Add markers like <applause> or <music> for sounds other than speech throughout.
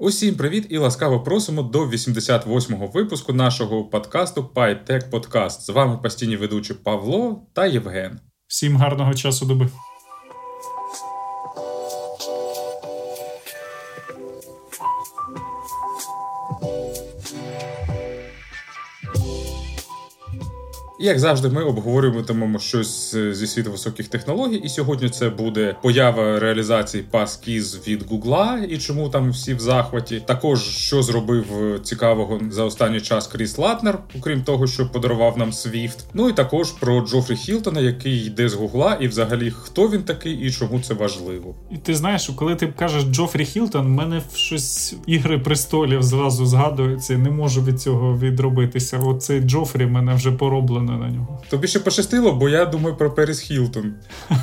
Усім привіт і ласкаво просимо до 88-го випуску нашого подкасту PyTech Podcast. З вами постійні ведучі Павло та Євген. Всім гарного часу доби. Як завжди, ми обговорюватимемо щось зі світу високих технологій. І сьогодні це буде поява реалізації Passkey від Гугла і чому там всі в захваті. Також що зробив цікавого за останній час Кріс Латнер, окрім того, що подарував нам Swift. Ну і також про Джофрі Хілтона, який йде з Гугла, і взагалі хто він такий і чому це важливо. І ти знаєш, коли ти кажеш Джофрі Хілтон, в мене щось ігри престолів зразу згадується. Не можу від цього відробитися. Оцей Джофрі мене вже пороблено не на нього. Тобі ще пощастило, бо я думаю про Періс Хілтон. <laughs>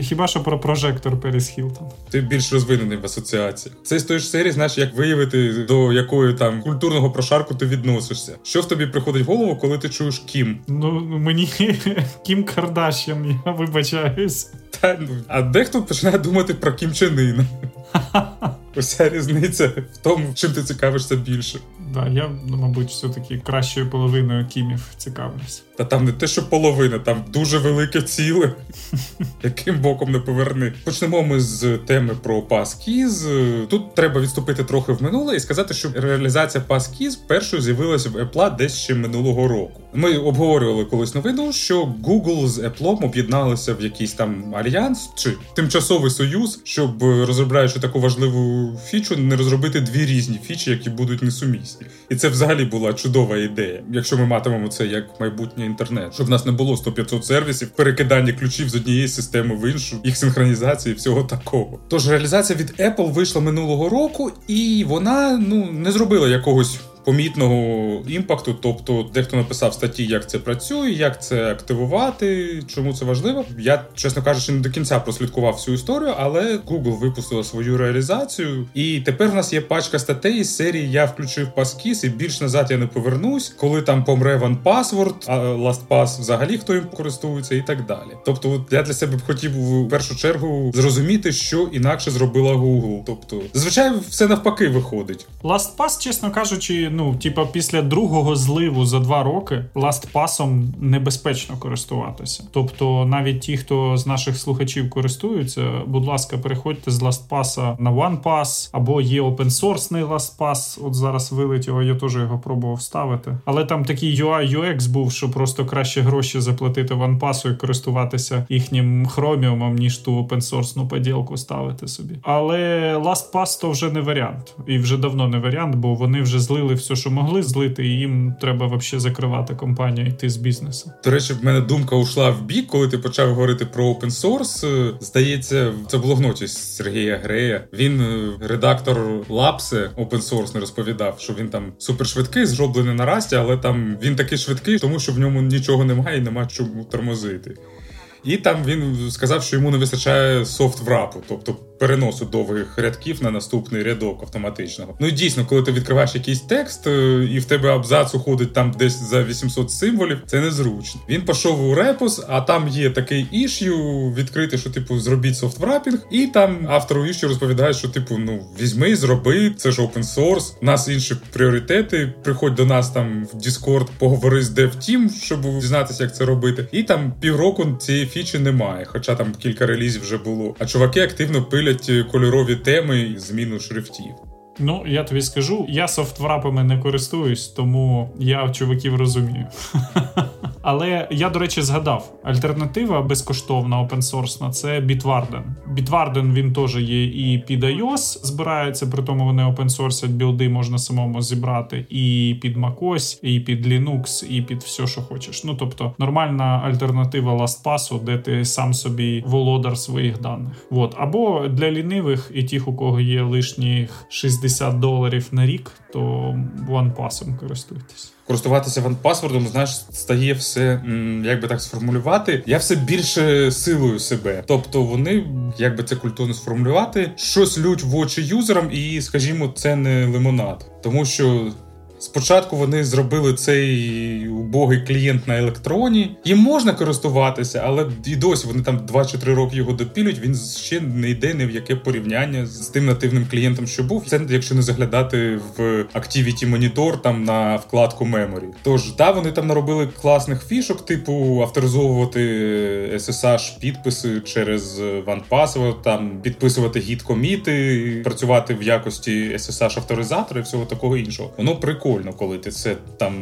Хіба що про прожектор Періс Хілтон? Ти більш розвинений в асоціації. Це з тої ж серії, знаєш, як виявити до якої там культурного прошарку ти відносишся. Що в тобі приходить в голову, коли ти чуєш Кім? Ну мені <laughs> Кім Кардашян, я вибачаюсь. Та ну а дехто починає думати про Кім Чен Ін. Уся <laughs> різниця в тому, чим ти цікавишся більше. Да, я, ну, мабуть, все-таки кращою половиною кімів цікавлюсь. Та там не те, що половина, там дуже велике ціле. <laughs> Яким боком не поверни. Почнемо ми з теми про Passkey. Тут треба відступити трохи в минуле і сказати, що реалізація Passkey першою з'явилася в Apple десь ще минулого року. Ми обговорювали колись новину, що Google з Apple об'єдналися в якийсь там альянс чи тимчасовий союз, щоб розробляючи таку важливу фічу, не розробити дві різні фічі, які будуть несумісні. І це взагалі була чудова ідея, якщо ми матимемо це як майбутнє інтернет, щоб в нас не було 100-500 сервісів, перекидання ключів з однієї системи в іншу, їх синхронізації, всього такого. Тож реалізація від Apple вийшла минулого року, і вона ну не зробила якогось помітного імпакту. Тобто, дехто написав статті, як це працює, як це активувати, чому це важливо. Я, чесно кажучи, не до кінця прослідкував всю історію, але Google випустила свою реалізацію, і тепер в нас є пачка статей із серії Я включив Passkey і більш назад я не повернусь, коли там помре OnePassword, а LastPass взагалі хто їм користується, і так далі. Тобто, я для себе б хотів в першу чергу зрозуміти, що інакше зробила Google. Тобто, зазвичай все навпаки виходить. LastPass, чесно кажучи ну, типа, після другого зливу за два роки ластпасом небезпечно користуватися. Тобто, навіть ті, хто з наших слухачів користуються, будь ласка, переходьте з ластпаса на OnePass, або є open-source LastPass, От зараз вилетіло, я теж його пробував ставити. Але там такий UI UX був, що просто краще гроші заплатити OnePass і користуватися їхнім хроміумом, ніж ту open-source поділку ставити собі. Але LastPass то вже не варіант, і вже давно не варіант, бо вони вже злили все, що могли злити, і їм треба взагалі закривати компанію, йти з бізнесу. До речі, в мене думка ушла в бік, коли ти почав говорити про open source. Здається, це блогноті Сергія Грея. Він е, редактор Лапси open source не розповідав, що він там супершвидкий, зроблений на расті, але там він такий швидкий, тому що в ньому нічого немає і нема чому тормозити. І там він сказав, що йому не вистачає софт-врапу, тобто переносу довгих рядків на наступний рядок автоматичного. Ну і дійсно, коли ти відкриваєш якийсь текст, е, і в тебе абзац уходить там десь за 800 символів, це незручно. Він пішов у репос, а там є такий іш'ю відкритий, що типу зробіть софт-врапінг, і там автору іш'ю розповідає, що типу, ну візьми, зроби, це ж open source, у нас інші пріоритети. Приходь до нас там в Discord, поговори з DevTeam, щоб дізнатися, як це робити. І там півроку цієї фічі немає, хоча там кілька релізів вже було. А чуваки активно пилять кольорові теми і зміну шрифтів. Ну, я тобі скажу, я софтврапами не користуюсь, тому я чуваків розумію. <laughs> Але я, до речі, згадав: альтернатива безкоштовна опенсорсна це Bitwarden. Bitwarden, він теж є і під iOS збирається, при тому вони опенсорсять білди, можна самому зібрати, і під macOS, і під Linux, і під все, що хочеш. Ну тобто нормальна альтернатива LastPass, де ти сам собі володар своїх даних. От. Або для лінивих і тих, у кого є лишніх 60 доларів на рік, то OnePass користуйтесь користуватися ванпасвордом, знаєш, стає все, як би так сформулювати, я все більше силою себе. Тобто вони, як би це культурно сформулювати, щось лють в очі юзерам, і, скажімо, це не лимонад, тому що. Спочатку вони зробили цей убогий клієнт на електроні. Їм можна користуватися, але і досі вони там 2 чи 3 роки його допілюють. Він ще не йде ні в яке порівняння з тим нативним клієнтом, що був. Це якщо не заглядати в Activity Monitor там на вкладку Memory. Тож та вони там наробили класних фішок, типу авторизовувати SSH підписи через OnePassword, там підписувати гід коміти, працювати в якості SSH авторизатора і всього такого іншого. Воно прикольно, коли ти це там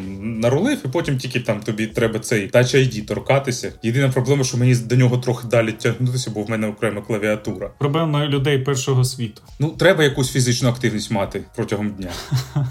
нарулив, і потім тільки там тобі треба цей Touch ID торкатися. Єдина проблема, що мені до нього трохи далі тягнутися, бо в мене окрема клавіатура. Проблема людей першого світу. Ну треба якусь фізичну активність мати протягом дня. <laughs>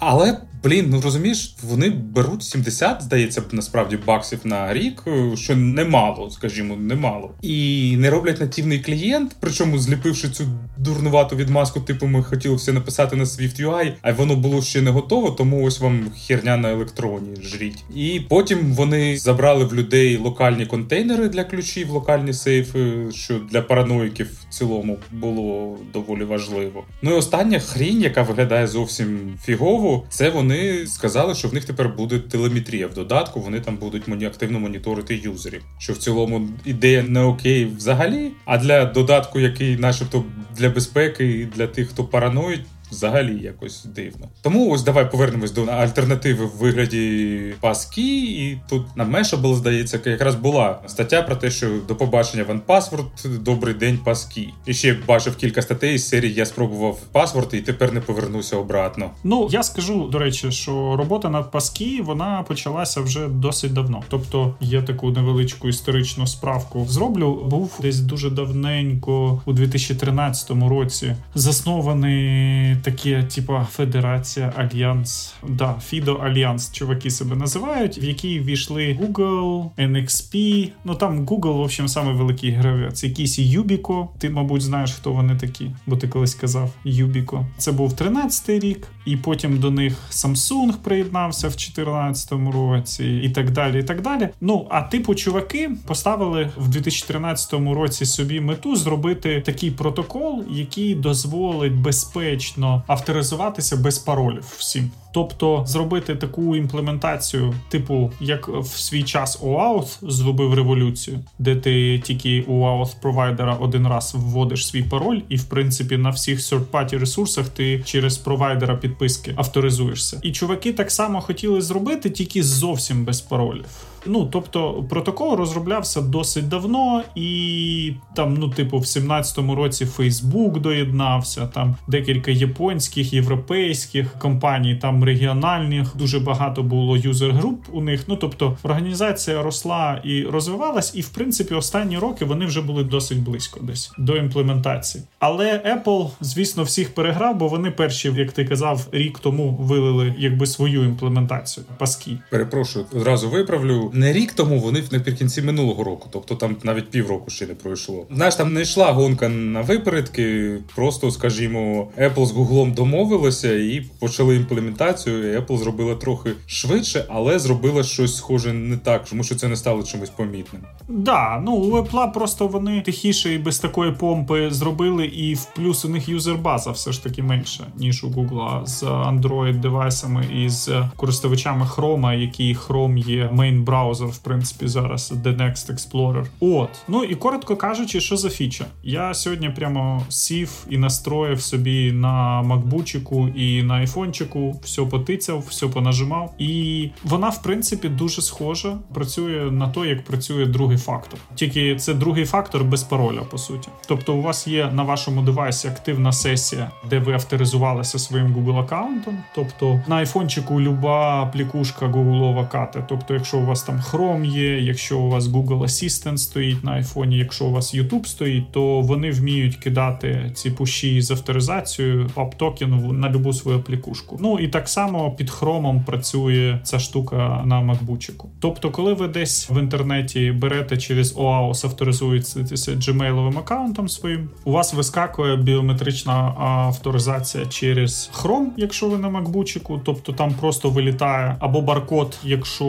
Але блін, ну розумієш, вони беруть 70, здається, насправді баксів на рік, е, що немало, скажімо, немало. І не роблять нативний клієнт, причому зліпивши цю дурнувату відмазку, типу, ми хотіли все написати на Swift UI, а воно було ще не готово, тому ось вам херня на електроні жріть. І потім вони забрали в людей локальні контейнери для ключів, локальні сейфи, що для параноїків в цілому було доволі важливо. Ну і остання хрінь, яка виглядає зовсім фігово, це вони сказали, що в них тепер буде телеметрія в додатку. Вони там будуть активно моніторити юзерів. Що в цілому ідея не окей взагалі. А для додатку, який, начебто, для безпеки і для тих, хто параноїть, взагалі якось дивно. Тому ось давай повернемось до альтернативи в вигляді паски, і тут на Mashable, здається, якраз була стаття про те, що до побачення OnePassword, добрий день паски. І ще бачив кілька статей з серії Я спробував паспорт і тепер не повернуся обратно. Ну я скажу до речі, що робота над паски вона почалася вже досить давно. Тобто я таку невеличку історичну справку зроблю. Був десь дуже давненько у 2013 році заснований такі, типа Федерація Альянс, да, Фідо Альянс, чуваки себе називають, в якій війшли Google, NXP. Ну там Google, в общем, саме великий гравець. Якийсь Юбіко. Ти, мабуть, знаєш, хто вони такі, бо ти колись казав Юбіко. Це був 13-й рік, і потім до них Samsung приєднався в 2014 році, і так далі. і так далі. Ну а типу, чуваки поставили в 2013 році собі мету зробити такий протокол, який дозволить безпечно авторизуватися без паролів всім. Тобто зробити таку імплементацію, типу, як в свій час OAuth зробив революцію, де ти тільки у OAuth провайдера один раз вводиш свій пароль, і в принципі на всіх third-party ресурсах ти через провайдера підписки авторизуєшся. І чуваки так само хотіли зробити, тільки зовсім без паролів. Ну, тобто, протокол розроблявся досить давно, і там, ну, типу, в 17-му році Facebook доєднався, там декілька японських, європейських компаній, там регіональних, дуже багато було юзер-груп у них. Ну, тобто, організація росла і розвивалась, і в принципі останні роки вони вже були досить близько десь до імплементації. Але Apple, звісно, всіх переграв, бо вони перші, як ти казав, рік тому вилили якби свою імплементацію. Паски. Перепрошую, одразу виправлю не рік тому, вони наприкінці минулого року, тобто там навіть півроку ще не пройшло. Знаєш, там не йшла гонка на випередки, просто, скажімо, Apple з Google домовилися і почали імплементацію. і Apple зробила трохи швидше, але зробила щось схоже не так, тому що це не стало чимось помітним. Да, ну у Apple просто вони тихіше і без такої помпи зробили, і в плюс у них user база все ж таки менша, ніж у Google з Android девайсами і з користувачами Chrome, який Chrome є main браузер, в принципі, зараз the next Explorer. От, ну і коротко кажучи, що за фіча. Я сьогодні прямо сів і настроїв собі на макбучику і на айфончику, все потицяв, все понажимав. І вона, в принципі, дуже схожа. Працює на то, як працює другий фактор. Тільки це другий фактор без пароля, по суті. Тобто, у вас є на вашому девайсі активна сесія, де ви авторизувалися своїм Google аккаунтом. Тобто на айфончику люба плікушка Google кати. Тобто, якщо у вас там Chrome є, якщо у вас Google Assistant стоїть на айфоні, якщо у вас YouTube стоїть, то вони вміють кидати ці пуші з авторизацією PAP-токен на любу свою плікушку. Ну і так само під Chrome працює ця штука на макбучику. Тобто, коли ви десь в інтернеті берете через OAuth, авторизуєтеся Gmail аккаунтом своїм, у вас вискакує біометрична авторизація через Chrome, якщо ви на макбучику, тобто там просто вилітає або баркод, якщо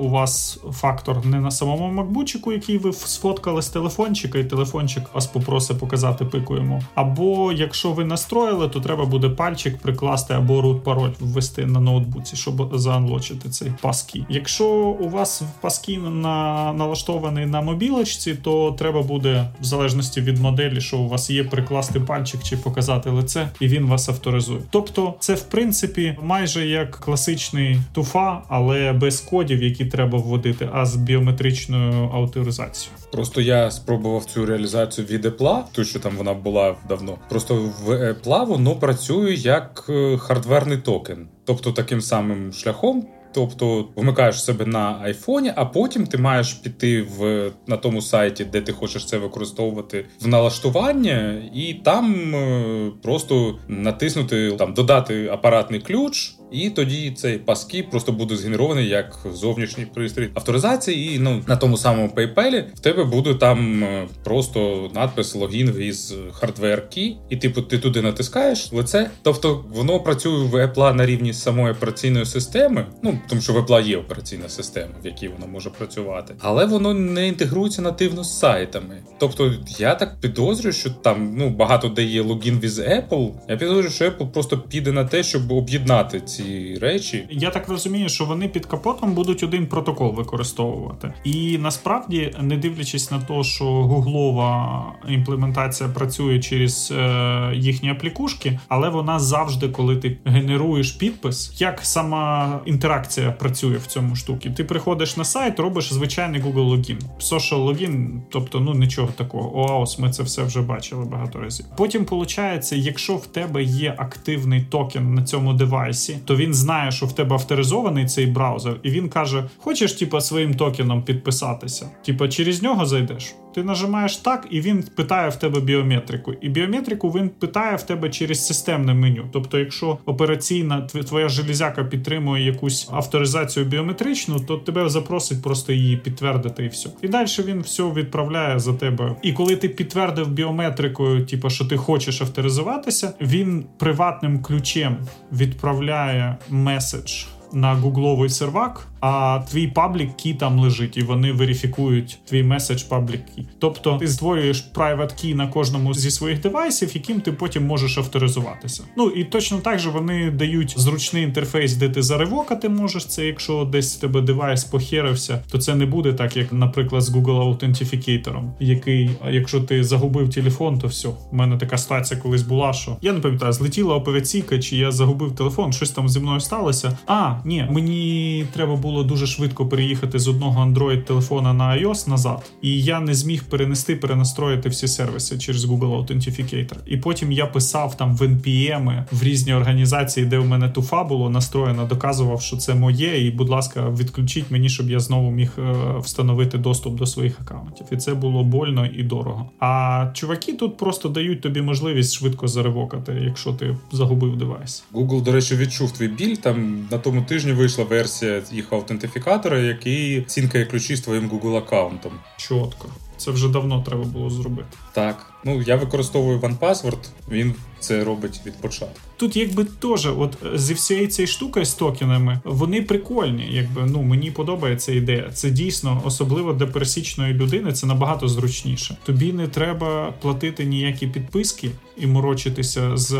у вас фактор не на самому макбучику, який ви сфоткали з телефончика, і телефончик вас попросить показати пику йому. Або якщо ви настроїли, то треба буде пальчик прикласти або root пароль ввести на ноутбуці, щоб заанлочити цей паски. Якщо у вас паски на налаштований на мобілочці, то треба буде в залежності від моделі, що у вас є, прикласти пальчик чи показати лице, і він вас авторизує. Тобто, це в принципі майже як класичний туфа, але без кодів, які треба вводити, а з біометричною авторизацією. Просто я спробував цю реалізацію від Apple, ту, що там вона була давно. Просто в Apple воно працює як е, хардверний токен, тобто таким самим шляхом. Тобто вмикаєш себе на айфоні, а потім ти маєш піти в на тому сайті, де ти хочеш це використовувати в налаштування, і там е, просто натиснути там додати апаратний ключ. І тоді цей паски просто буде згенерований як зовнішній пристрій авторизації. І ну на тому самому PayPal в тебе буде там е, просто надпис логін віз hardware key, і типу ти туди натискаєш лице. Тобто воно працює в Apple на рівні самої операційної системи. Ну тому що в Apple є операційна система, в якій воно може працювати, але воно не інтегрується нативно з сайтами. Тобто я так підозрюю, що там ну багато де є логін віз Apple. Я підозрюю, що Apple просто піде на те, щоб об'єднати ці ці речі. Я так розумію, що вони під капотом будуть один протокол використовувати. І насправді, не дивлячись на те, що гуглова імплементація працює через е, їхні аплікушки, але вона завжди, коли ти генеруєш підпис, як сама інтеракція працює в цьому штуці. Ти приходиш на сайт, робиш звичайний Google логін. Social логін, тобто ну нічого такого. ОАОС, ми це все вже бачили багато разів. Потім виходить, якщо в тебе є активний токен на цьому девайсі, то він знає, що в тебе авторизований цей браузер, і він каже: Хочеш, типа, своїм токеном підписатися? Типа, через нього зайдеш. Ти нажимаєш так, і він питає в тебе біометрику. І біометрику він питає в тебе через системне меню. Тобто, якщо операційна твоя железяка підтримує якусь авторизацію біометричну, то тебе запросить просто її підтвердити і все. І далі він все відправляє за тебе. І коли ти підтвердив біометрикою, типу, що ти хочеш авторизуватися, він приватним ключем відправляє меседж на гугловий сервак а твій public key там лежить, і вони верифікують твій message public key. Тобто ти створюєш private key на кожному зі своїх девайсів, яким ти потім можеш авторизуватися. Ну і точно так же вони дають зручний інтерфейс, де ти за revoke ати можеш це. Якщо десь в тебе девайс похерився, то це не буде так, як, наприклад, з Google Authenticator, який, якщо ти загубив телефон, то все. У мене така ситуація колись була, що я не пам'ятаю, злетіла операційка, чи я загубив телефон, щось там зі мною сталося. А, ні, мені треба було дуже швидко переїхати з одного Android телефона на iOS назад, і я не зміг перенести, перенастроїти всі сервіси через Google Authentificator. І потім я писав там в NPM в різні організації, де у мене туфа було настроєно, доказував, що це моє, і, будь ласка, відключіть мені, щоб я знову міг е, встановити доступ до своїх аккаунтів. І це було больно і дорого. А чуваки тут просто дають тобі можливість швидко заревокати, якщо ти загубив девайс. Google, до речі, відчув твій біль. Там на тому тижні вийшла версія їх аутентифікатора, який цінкає ключі з твоїм Google аккаунтом. Чітко. Це вже давно треба було зробити. Так. Ну я використовую OnePassword, він це робить від початку. Тут, якби теж, от зі всією цією штукою з токенами, вони прикольні. Якби ну мені подобається ідея. Це дійсно, особливо для пересічної людини, це набагато зручніше. Тобі не треба платити ніякі підписки і морочитися з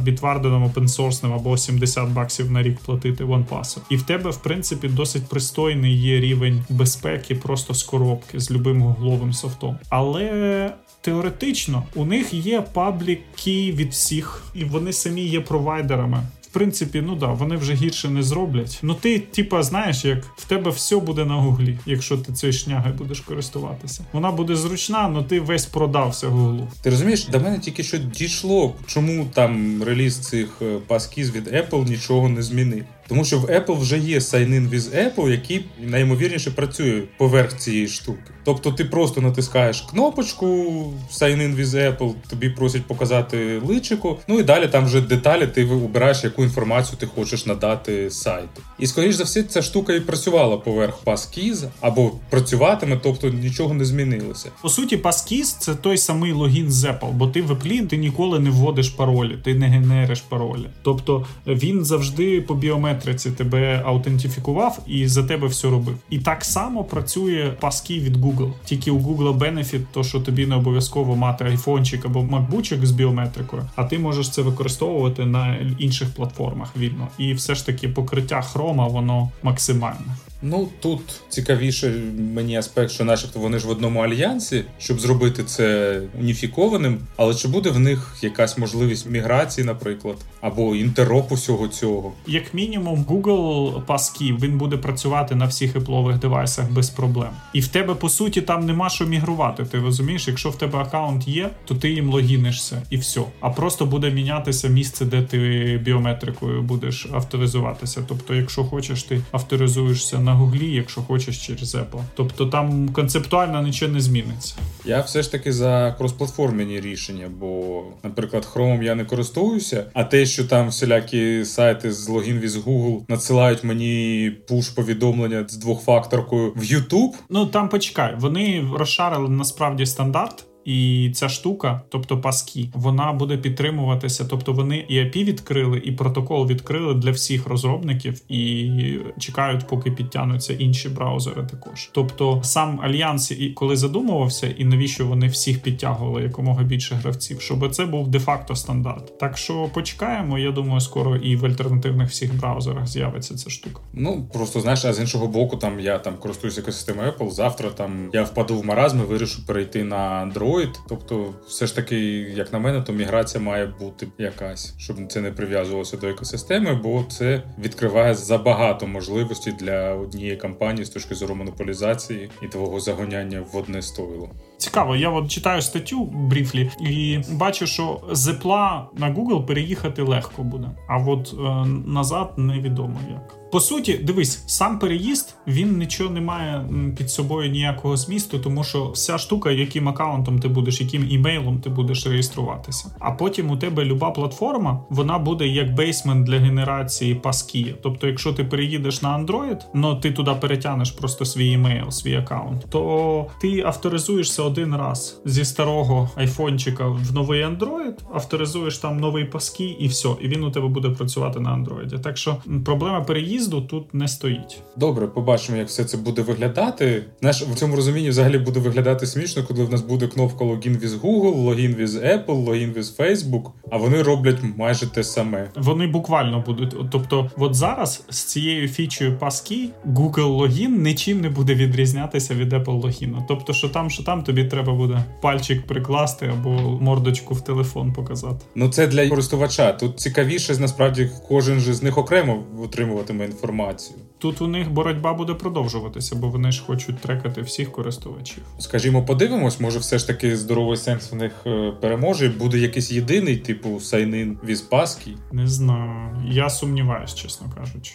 бітварденом опенсорсним або 70 баксів на рік платити OnePass. І в тебе, в принципі, досить пристойний є рівень безпеки, просто з коробки з любим гугловим софтом. Але теоретично у них є пабліки від всіх, і вони самі є провайдерами. В принципі, ну да, вони вже гірше не зроблять. Ну ти, типа, знаєш, як в тебе все буде на гуглі, якщо ти цією шнягою будеш користуватися. Вона буде зручна, але ти весь продався гуглу. Ти розумієш, до мене тільки що дійшло, чому там реліз цих е, паскіз від Apple нічого не змінив. Тому що в Apple вже є sign-in with Apple, який найімовірніше працює поверх цієї штуки. Тобто ти просто натискаєш кнопочку sign-in with Apple, тобі просять показати личико, ну і далі там вже деталі ти обираєш, яку інформацію ти хочеш надати сайту. І скоріш за все, ця штука і працювала поверх Passkeys, або працюватиме, тобто нічого не змінилося. По суті, Passkeys — це той самий логін з Apple, бо ти в Apple ти ніколи не вводиш паролі, ти не генериш паролі. Тобто він завжди по біометрії біометриці тебе аутентифікував і за тебе все робив. І так само працює паски від Google. Тільки у Google Benefit, то що тобі не обов'язково мати айфончик або макбучик з біометрикою, а ти можеш це використовувати на інших платформах вільно. І все ж таки покриття хрома воно максимальне. Ну тут цікавіше мені аспект, що, начебто, вони ж в одному альянсі, щоб зробити це уніфікованим. Але чи буде в них якась можливість міграції, наприклад, або інтеропу всього цього? Як мінімум, Google Passkey, він буде працювати на всіх еплових девайсах без проблем. І в тебе по суті там нема що мігрувати. Ти розумієш, якщо в тебе аккаунт є, то ти їм логінишся і все. А просто буде мінятися місце, де ти біометрикою будеш авторизуватися. Тобто, якщо хочеш, ти авторизуєшся на на Гуглі, якщо хочеш через Apple. Тобто там концептуально нічого не зміниться. Я все ж таки за кросплатформені рішення, бо, наприклад, Chrome я не користуюся, а те, що там всілякі сайти з логін від Google надсилають мені пуш-повідомлення з двохфакторкою в YouTube. Ну там почекай, вони розшарили насправді стандарт. І ця штука, тобто паски, вона буде підтримуватися. Тобто вони і API відкрили, і протокол відкрили для всіх розробників і чекають, поки підтягнуться інші браузери. Також, тобто сам альянс, і коли задумувався, і навіщо вони всіх підтягували якомога більше гравців, щоб це був де-факто стандарт. Так що почекаємо. Я думаю, скоро і в альтернативних всіх браузерах з'явиться ця штука. Ну просто знаєш, а з іншого боку, там я там користуюся екосистемою Apple. Завтра там я впаду в маразм і вирішу перейти на Android. Android. Тобто, все ж таки, як на мене, то міграція має бути якась, щоб це не прив'язувалося до екосистеми, бо це відкриває забагато можливостей для однієї компанії з точки зору монополізації і твого загоняння в одне стойло. Цікаво, я от читаю статтю бріфлі і бачу, що з Apple на Google переїхати легко буде, а от е, назад невідомо як. По суті, дивись, сам переїзд він нічого не має під собою ніякого змісту, тому що вся штука, яким аккаунтом ти будеш, яким імейлом ти будеш реєструватися. А потім у тебе люба платформа, вона буде як basement для генерації passkey. Тобто, якщо ти переїдеш на Android, ну ти туди перетягнеш просто свій імейл, свій аккаунт, то ти авторизуєшся один раз зі старого айфончика в новий Android, авторизуєш там новий passkey, і все, і він у тебе буде працювати на Android. Так що проблема переїзду тут не стоїть. Добре, побачимо, як все це буде виглядати. Знаєш, в цьому розумінні взагалі буде виглядати смішно, коли в нас буде кнопка логін від Google, логін від Apple, логін від Facebook, а вони роблять майже те саме. Вони буквально будуть. Тобто, от зараз з цією фічею паски Google логін нічим не буде відрізнятися від Apple логіну. Тобто, що там, що там тобі треба буде пальчик прикласти або мордочку в телефон показати. Ну це для користувача. Тут цікавіше, насправді, кожен же з них окремо отримуватиме інформацію. Тут у них боротьба буде продовжуватися, бо вони ж хочуть трекати всіх користувачів. Скажімо, подивимось, може, все ж таки здоровий сенс в них е, переможе. Буде якийсь єдиний, типу sign-in with passkey? Не знаю. Я сумніваюсь, чесно кажучи.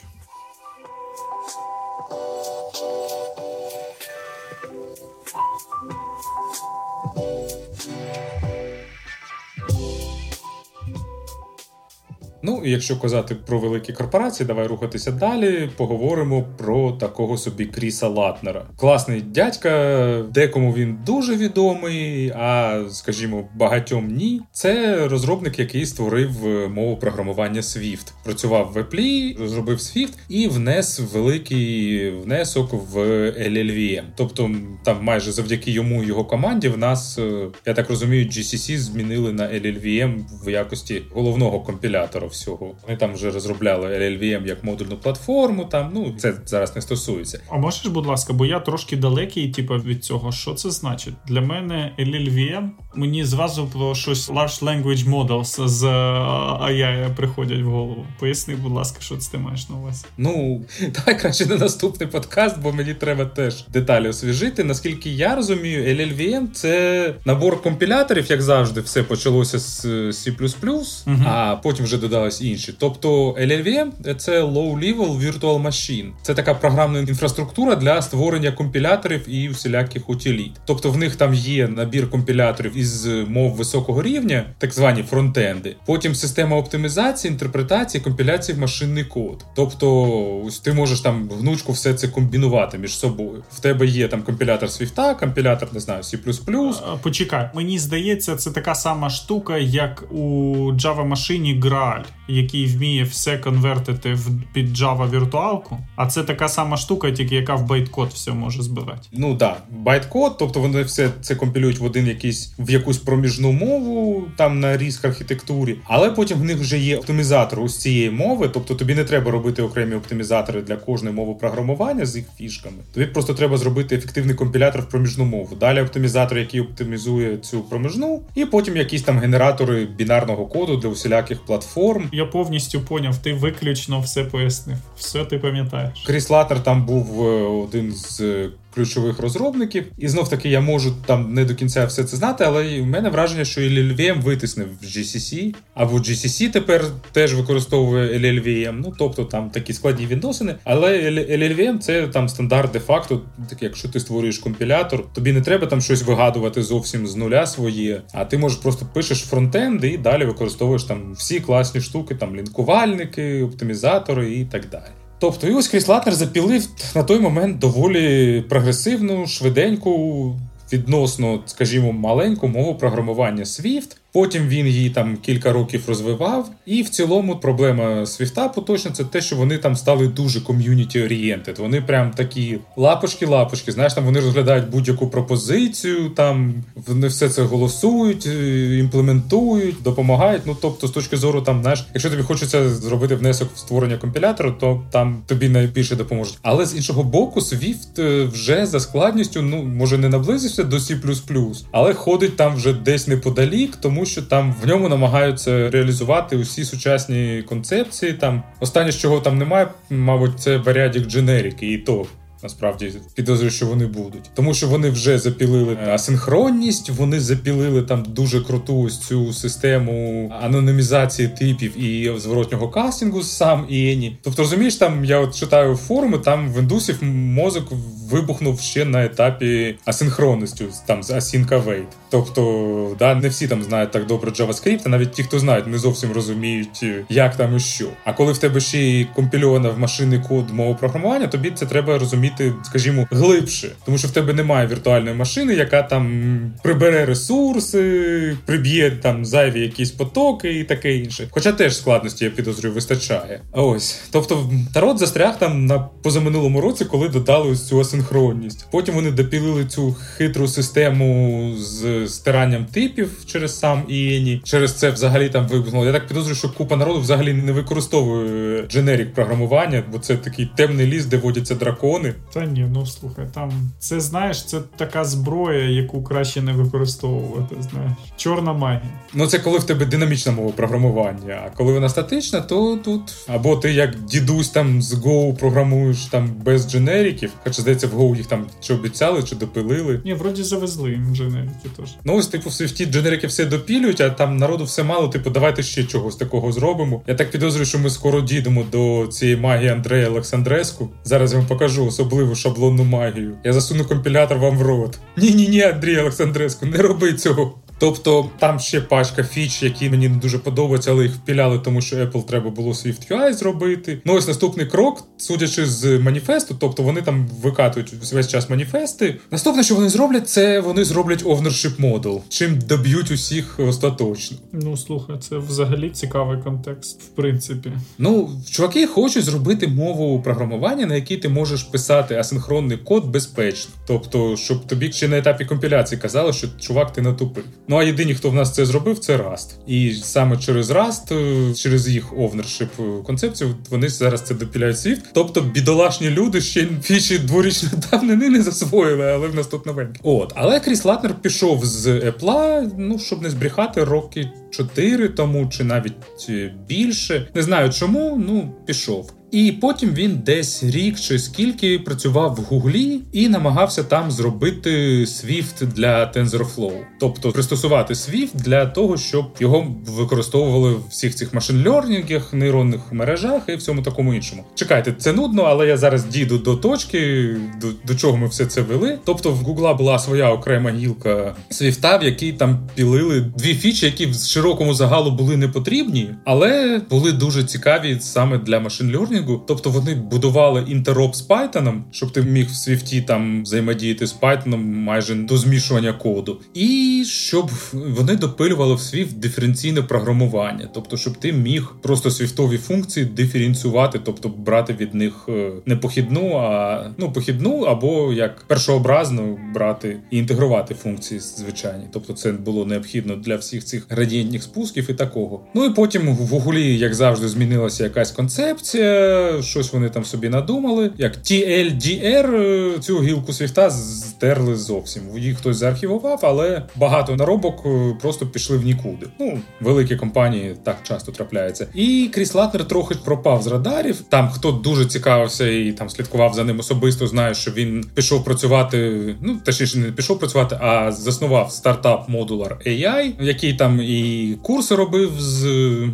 Ну і якщо казати про великі корпорації, давай рухатися далі. Поговоримо про такого собі Кріса Латнера. Класний дядька, декому він дуже відомий, а скажімо, багатьом ні. Це розробник, який створив мову програмування Swift. Працював в Apple, розробив Swift і внес великий внесок в LLVM. Тобто, там майже завдяки йому і його команді в нас, е, я так розумію, GCC змінили на LLVM в якості головного компілятора всього. Вони там вже розробляли LLVM як модульну платформу. Там ну це зараз не стосується. А можеш, будь ласка, бо я трошки далекий, типу, від цього. Що це значить? Для мене LLVM мені зразу про щось Large Language Models з AI приходять в голову. Поясни, будь ласка, що це ти маєш на увазі? Ну давай краще на наступний подкаст, бо мені треба теж деталі освіжити. Наскільки я розумію, LLVM — це набор компіляторів, як завжди, все почалося з C++, угу. а потім вже додали додавались інші. Тобто LLVM — це Low-Level Virtual Machine. Це така програмна інфраструктура для створення компіляторів і всіляких утиліт. Тобто в них там є набір компіляторів із мов високого рівня, так звані фронтенди. Потім система оптимізації, інтерпретації, компіляції в машинний код. Тобто, ось ти можеш там гнучку все це комбінувати між собою. В тебе є там компілятор Swift, компілятор, не знаю, C++. Почекай, мені здається, це така сама штука, як у Java машині Graal. out. Який вміє все конвертити в під Java віртуалку. А це така сама штука, тільки яка в байткод все може збивати. Ну так, байткод, тобто вони все це компілюють в один якийсь в якусь проміжну мову, там на RISC архітектурі, але потім в них вже є оптимізатор ось цієї мови. Тобто тобі не треба робити окремі оптимізатори для кожної мови програмування з їх фішками. Тобі просто треба зробити ефективний компілятор в проміжну мову. Далі оптимізатор, який оптимізує цю проміжну, і потім якісь там генератори бінарного коду для усіляких платформ. Я повністю поняв, ти виключно все пояснив. Все ти пам'ятаєш. Кріс Латер там був е, один з ключових розробників. І знов таки я можу там не до кінця все це знати, але в мене враження, що LLVM витиснив GCC, або GCC тепер теж використовує LLVM. Ну тобто там такі складні відносини. Але LLVM це там стандарт де-факто. Так якщо ти створюєш компілятор, тобі не треба там щось вигадувати зовсім з нуля своє, а ти можеш просто пишеш фронтенд і далі використовуєш там всі класні штуки, там лінкувальники, оптимізатори і так далі. Тобто, і ось Кріс Латнер запілив на той момент доволі прогресивну, швиденьку, відносно, скажімо, маленьку мову програмування Swift. Потім він її там кілька років розвивав. І в цілому проблема Свіфта поточна це те, що вони там стали дуже ком'юніті орієнтед. Вони прям такі лапочки-лапочки. Знаєш, там вони розглядають будь-яку пропозицію, там вони все це голосують, е, імплементують, допомагають. Ну тобто, з точки зору, там знаєш, якщо тобі хочеться зробити внесок в створення компілятору, то там тобі найбільше допоможуть. Але з іншого боку, Swift е, вже за складністю, ну може не наблизився до C++, але ходить там вже десь неподалік, тому що там в ньому намагаються реалізувати усі сучасні концепції. Там останнє, чого там немає, мабуть, це варіадік дженерики, і то Насправді підозрюю, що вони будуть, тому що вони вже запілили е, асинхронність, вони запілили там дуже круту ось цю систему анонімізації типів і зворотнього кастингу сам Іені. Тобто, розумієш, там я от читаю форуми, там в індусів мозок вибухнув ще на етапі асинхронності, там з await. Тобто, да, не всі там знають так добре JavaScript, а навіть ті, хто знають, не зовсім розуміють, як там і що. А коли в тебе ще й компільована в машинний код мова програмування, тобі це треба розуміти розуміти, скажімо, глибше, тому що в тебе немає віртуальної машини, яка там прибере ресурси, приб'є там зайві якісь потоки і таке інше. Хоча теж складності, я підозрюю, вистачає. Ось, тобто, народ застряг там на позаминулому році, коли додали ось цю асинхронність. Потім вони допілили цю хитру систему з стиранням типів через сам Іені. Через це взагалі там вибухнуло. Я так підозрюю, що купа народу взагалі не використовує дженерік програмування, бо це такий темний ліс, де водяться дракони. Та ні, ну слухай, там це знаєш, це така зброя, яку краще не використовувати. Знаєш, чорна магія. Ну це коли в тебе динамічна мова програмування. А коли вона статична, то тут або ти як дідусь там з Go програмуєш там без дженериків, хоча здається, в Go їх там чи обіцяли, чи допилили. Ні, вроді завезли їм дженерики теж. Ну ось типу в свіфті дженерики все допілюють, а там народу все мало. Типу, давайте ще чогось такого зробимо. Я так підозрюю, що ми скоро дійдемо до цієї магії Андрея Олександреску. Зараз я вам покажу особливо особливу шаблонну магію. Я засуну компілятор вам в рот. Ні, ні, ні, Андрій Олександреску, не роби цього. Тобто там ще пачка фіч, які мені не дуже подобаються, але їх впіляли, тому що Apple треба було Swift UI зробити. Ну ось наступний крок, судячи з маніфесту, тобто вони там викатують весь час маніфести. Наступне, що вони зроблять, це вони зроблять ownership model, чим доб'ють усіх остаточно. Ну слухай, це взагалі цікавий контекст, в принципі. Ну, чуваки хочуть зробити мову програмування, на якій ти можеш писати асинхронний код безпечно. Тобто, щоб тобі ще на етапі компіляції казали, що чувак, ти натупив. Ну а єдині, хто в нас це зробив, це Rust. І саме через Rust, е, через їх овнершип концепцію, вони зараз це допіляють Swift. Тобто бідолашні люди ще фіші дворічної давнини не засвоїли, але в нас тут новенькі. От, але Кріс Латнер пішов з Apple, ну щоб не збрехати роки 4 тому, чи навіть більше. Не знаю чому, ну пішов. І потім він десь рік чи скільки працював в Гуглі і намагався там зробити Swift для TensorFlow. тобто пристосувати Swift для того, щоб його використовували в всіх цих машин-лернінгах, нейронних мережах і всьому такому іншому. Чекайте, це нудно, але я зараз дійду до точки, до, до чого ми все це вели. Тобто в Гугла була своя окрема гілка Swift, в якій там пілили дві фічі, які в широкому загалу були не потрібні, але були дуже цікаві саме для машин-лернінгу Learning, тобто вони будували інтероп з Python, щоб ти міг в Swift там взаємодіяти з Python майже до змішування коду, і щоб вони допилювали в Swift диференційне програмування, тобто, щоб ти міг просто свіфтові функції диференціювати, тобто брати від них е, не похідну, а ну похідну, або як першообразно брати і інтегрувати функції звичайні. Тобто, це було необхідно для всіх цих градієнтних спусків і такого. Ну і потім в Гуглі, як завжди, змінилася якась концепція, щось вони там собі надумали. Як TLDR, е, цю гілку свіфта стерли зовсім. Їх хтось заархівував, але багато наробок е, просто пішли в нікуди. Ну, великі компанії так часто трапляються. І Кріс Латнер трохи пропав з радарів. Там хто дуже цікавився і там слідкував за ним особисто, знає, що він пішов працювати. Ну точніше, не пішов працювати, а заснував стартап Modular AI, який там і курси робив з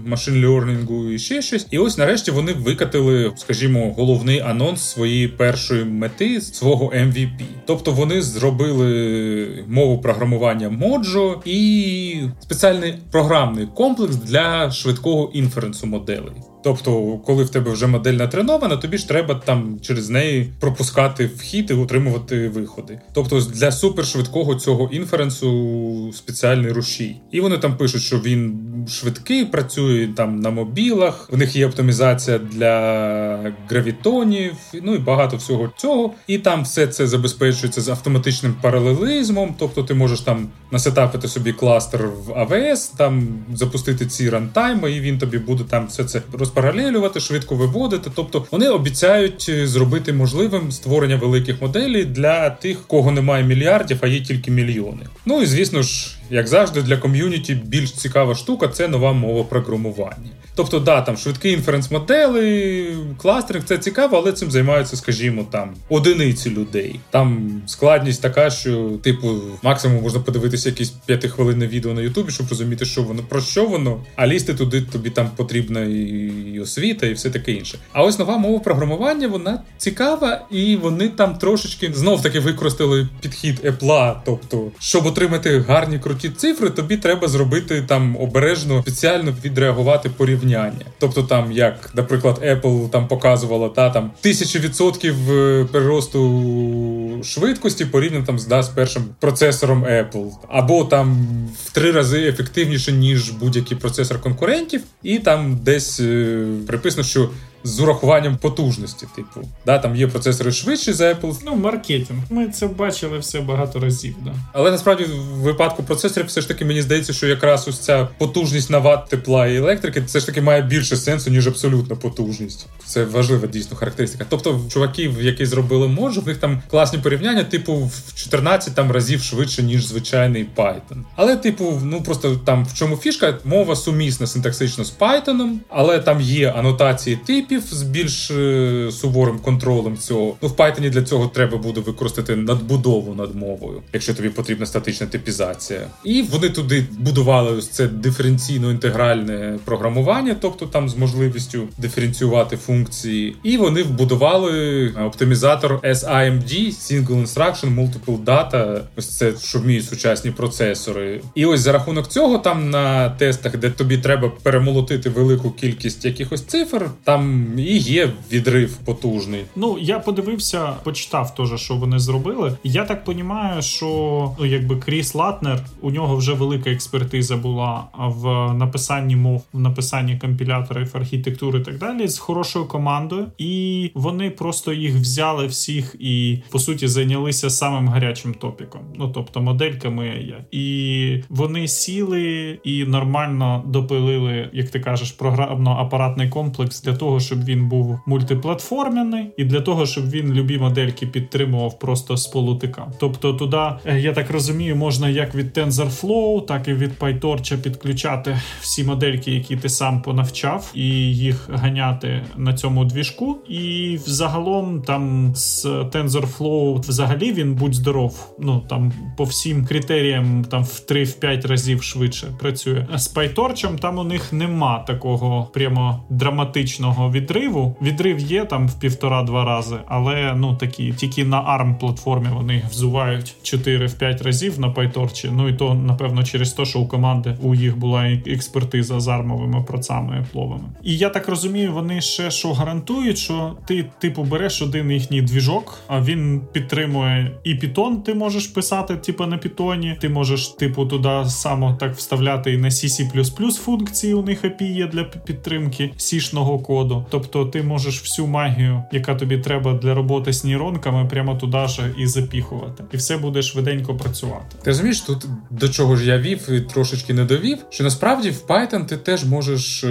машин лернінгу і ще щось. І ось нарешті вони викатили, скажімо, головний анонс своєї першої мети свого MVP. Тобто вони зробили мову програмування Mojo і спеціальний програмний комплекс для швидкого інференсу моделей. Тобто, коли в тебе вже модель натренована, тобі ж треба там через неї пропускати вхід і отримувати виходи. Тобто для супершвидкого цього інференсу спеціальний рушій. І вони там пишуть, що він швидкий, працює там на мобілах. В них є оптимізація для гравітонів, ну і багато всього цього. І там все це забезпечується з автоматичним паралелізмом. Тобто ти можеш там насетапити собі кластер в AWS, там запустити ці рантайми, і він тобі буде там все це розпаралелювати, швидко виводити. Тобто вони обіцяють е, зробити можливим створення великих моделей для тих, кого немає мільярдів, а є тільки мільйони. Ну і звісно ж, як завжди, для ком'юніті більш цікава штука це нова мова програмування. Тобто, да, там швидкі інференс-модели, кластеринг це цікаво, але цим займаються, скажімо, там одиниці людей. Там складність така, що, типу, максимум можна подивитися якесь п'ятихвилинне відео на Ютубі, щоб розуміти, що воно про що воно, а лізти туди тобі там потрібна і освіта, і все таке інше. А ось нова мова програмування, вона цікава, і вони там трошечки знов таки використали підхід Apple, тобто, щоб отримати гарні круті цифри, тобі треба зробити там обережно спеціально відреагувати порівняння порівняння. Тобто, там, як, наприклад, Apple там показувала та там тисячі відсотків е, переросту швидкості порівняно там з першим процесором Apple, або там в три рази ефективніше, ніж будь-який процесор конкурентів, і там десь е, приписано, що з урахуванням потужності, типу. Да, Там є процесори швидші за Apple. Ну, маркетинг. Ми це бачили все багато разів. Да. Але насправді в випадку процесорів все ж таки мені здається, що якраз ось ця потужність на ватт тепла і електрики все ж таки має більше сенсу, ніж абсолютна потужність. Це важлива дійсно характеристика. Тобто, чуваків, які зробили можу, в них там класні порівняння, типу, в 14 там разів швидше, ніж звичайний Python. Але, типу, ну просто там в чому фішка, мова сумісна синтаксично з Python, але там є анотації типів типів з більш е, суворим контролем цього. Ну в Python для цього треба буде використати надбудову над мовою, якщо тобі потрібна статична типізація. І вони туди будували ось це диференційно-інтегральне програмування, тобто там з можливістю диференціювати функції. І вони вбудували оптимізатор SIMD Single Instruction Multiple Data. Ось це що вміють сучасні процесори. І ось за рахунок цього, там на тестах, де тобі треба перемолотити велику кількість якихось цифр, там і є відрив потужний. Ну я подивився, почитав теж, що вони зробили. Я так розумію, що ну якби Кріс Латнер, у нього вже велика експертиза була в написанні мов, в написанні компіляторів, архітектури і так далі, з хорошою командою, і вони просто їх взяли всіх і по суті зайнялися самим гарячим топіком. Ну тобто модельками AI. і вони сіли і нормально допилили, як ти кажеш, програмно-апаратний комплекс для того, щоб щоб він був мультиплатформений, і для того, щоб він любі модельки підтримував просто з полутика. Тобто туди, е, я так розумію, можна як від TensorFlow, так і від PyTorch підключати всі модельки, які ти сам понавчав, і їх ганяти на цьому двіжку. І взагалом там з TensorFlow взагалі він будь здоров. Ну там по всім критеріям там в 3-5 разів швидше працює. З PyTorch там у них нема такого прямо драматичного від відриву. Відрив є там в півтора-два рази, але ну такі тільки на ARM платформі вони взувають 4-5 разів на PyTorch. Ну і то, напевно, через те, що у команди у їх була експертиза з армовими процами пловами. І я так розумію, вони ще що гарантують, що ти, типу, береш один їхній двіжок, а він підтримує і Python, ти можеш писати, типу, на Python, Ти можеш, типу, туди само так вставляти і на CC++ функції. У них API є для підтримки сішного коду. Тобто ти можеш всю магію, яка тобі треба для роботи з нейронками, прямо туди ж і запіхувати. І все буде швиденько працювати. Ти розумієш, тут до чого ж я вів і трошечки не довів, що насправді в Python ти теж можеш е,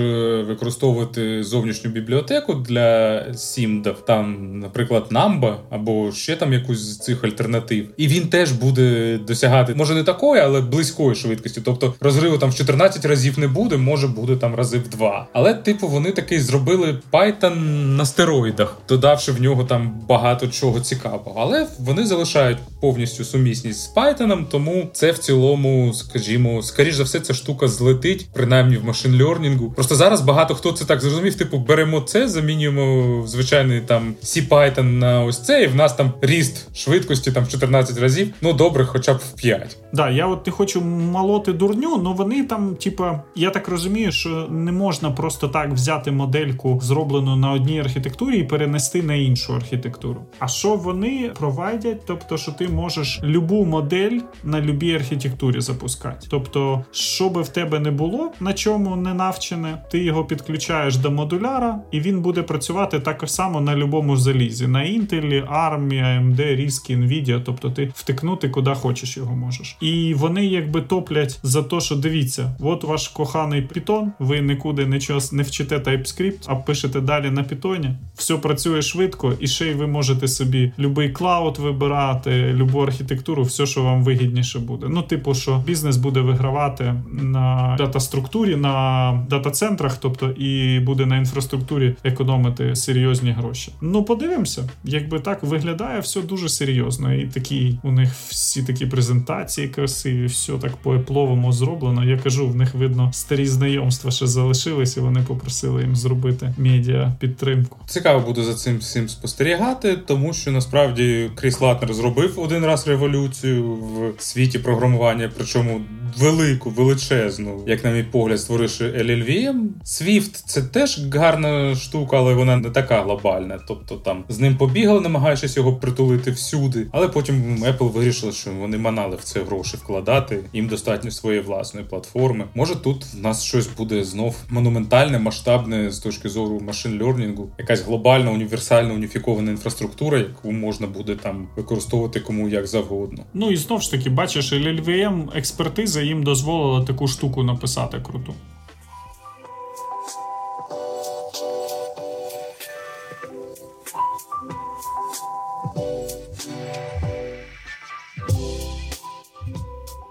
використовувати зовнішню бібліотеку для сімдав, там, наприклад, Numba або ще там якусь з цих альтернатив, і він теж буде досягати, може не такої, але близької швидкості. Тобто розриву там в 14 разів не буде, може буде там рази в два. Але, типу, вони таки зробили Python на стероїдах, додавши в нього там багато чого цікавого. Але вони залишають повністю сумісність з Python, тому це в цілому, скажімо, скоріш за все, ця штука злетить, принаймні в машин-лернінгу. Просто зараз багато хто це так зрозумів. Типу, беремо це, замінюємо звичайний там C-Python на ось це, і в нас там ріст швидкості там в 14 разів. Ну добре, хоча б в 5. Да, я от не хочу молоти дурню, але вони там, типа, я так розумію, що не можна просто так взяти модельку, зроблену на одній архітектурі, і перенести на іншу архітектуру. А що вони провайдять? Тобто, що ти можеш любу модель на любій архітектурі запускати. Тобто, що би в тебе не було, на чому не навчене, ти його підключаєш до модуляра, і він буде працювати так само на любому залізі. На Intel, ARM, AMD, RISC, Nvidia, тобто ти втикнути куди хочеш його можеш. І вони якби топлять за те, що дивіться, от ваш коханий Python, ви нікуди нічого не вчите TypeScript, а пишете далі на Python. Все працює швидко, і ще й ви можете собі будь-який клауд вибирати, любу архітектуру, все, що вам вигідніше буде. Ну, типу, що бізнес буде вигравати на дата-структурі, на дата-центрах, тобто і буде на інфраструктурі економити серйозні гроші. Ну, подивимося, якби так виглядає все дуже серйозно. І такі у них всі такі презентації красиві, все так по епловому зроблено. Я кажу, в них видно старі знайомства ще залишились, і вони попросили їм зробити медіа підтримку. Цікаво буде за цим всім спостерігати, тому що насправді Кріс Латнер зробив один раз революцію в світі програмування, причому велику, величезну, як на мій погляд, створивши LLVM. Swift — це теж гарна штука, але вона не така глобальна. Тобто там з ним побігали, намагаючись його притулити всюди. Але потім Apple вирішили, що вони манали в це гроші вкладати. Їм достатньо своєї власної платформи. Може, тут в нас щось буде знов монументальне, масштабне з точки зору машин-лернінгу, якась глобальна, універсальна уніфікована інфраструктура, яку можна буде там використовувати кому як завгодно. Ну і знов ж таки, бачиш, LLVM експертиза їм дозволила таку штуку написати круту.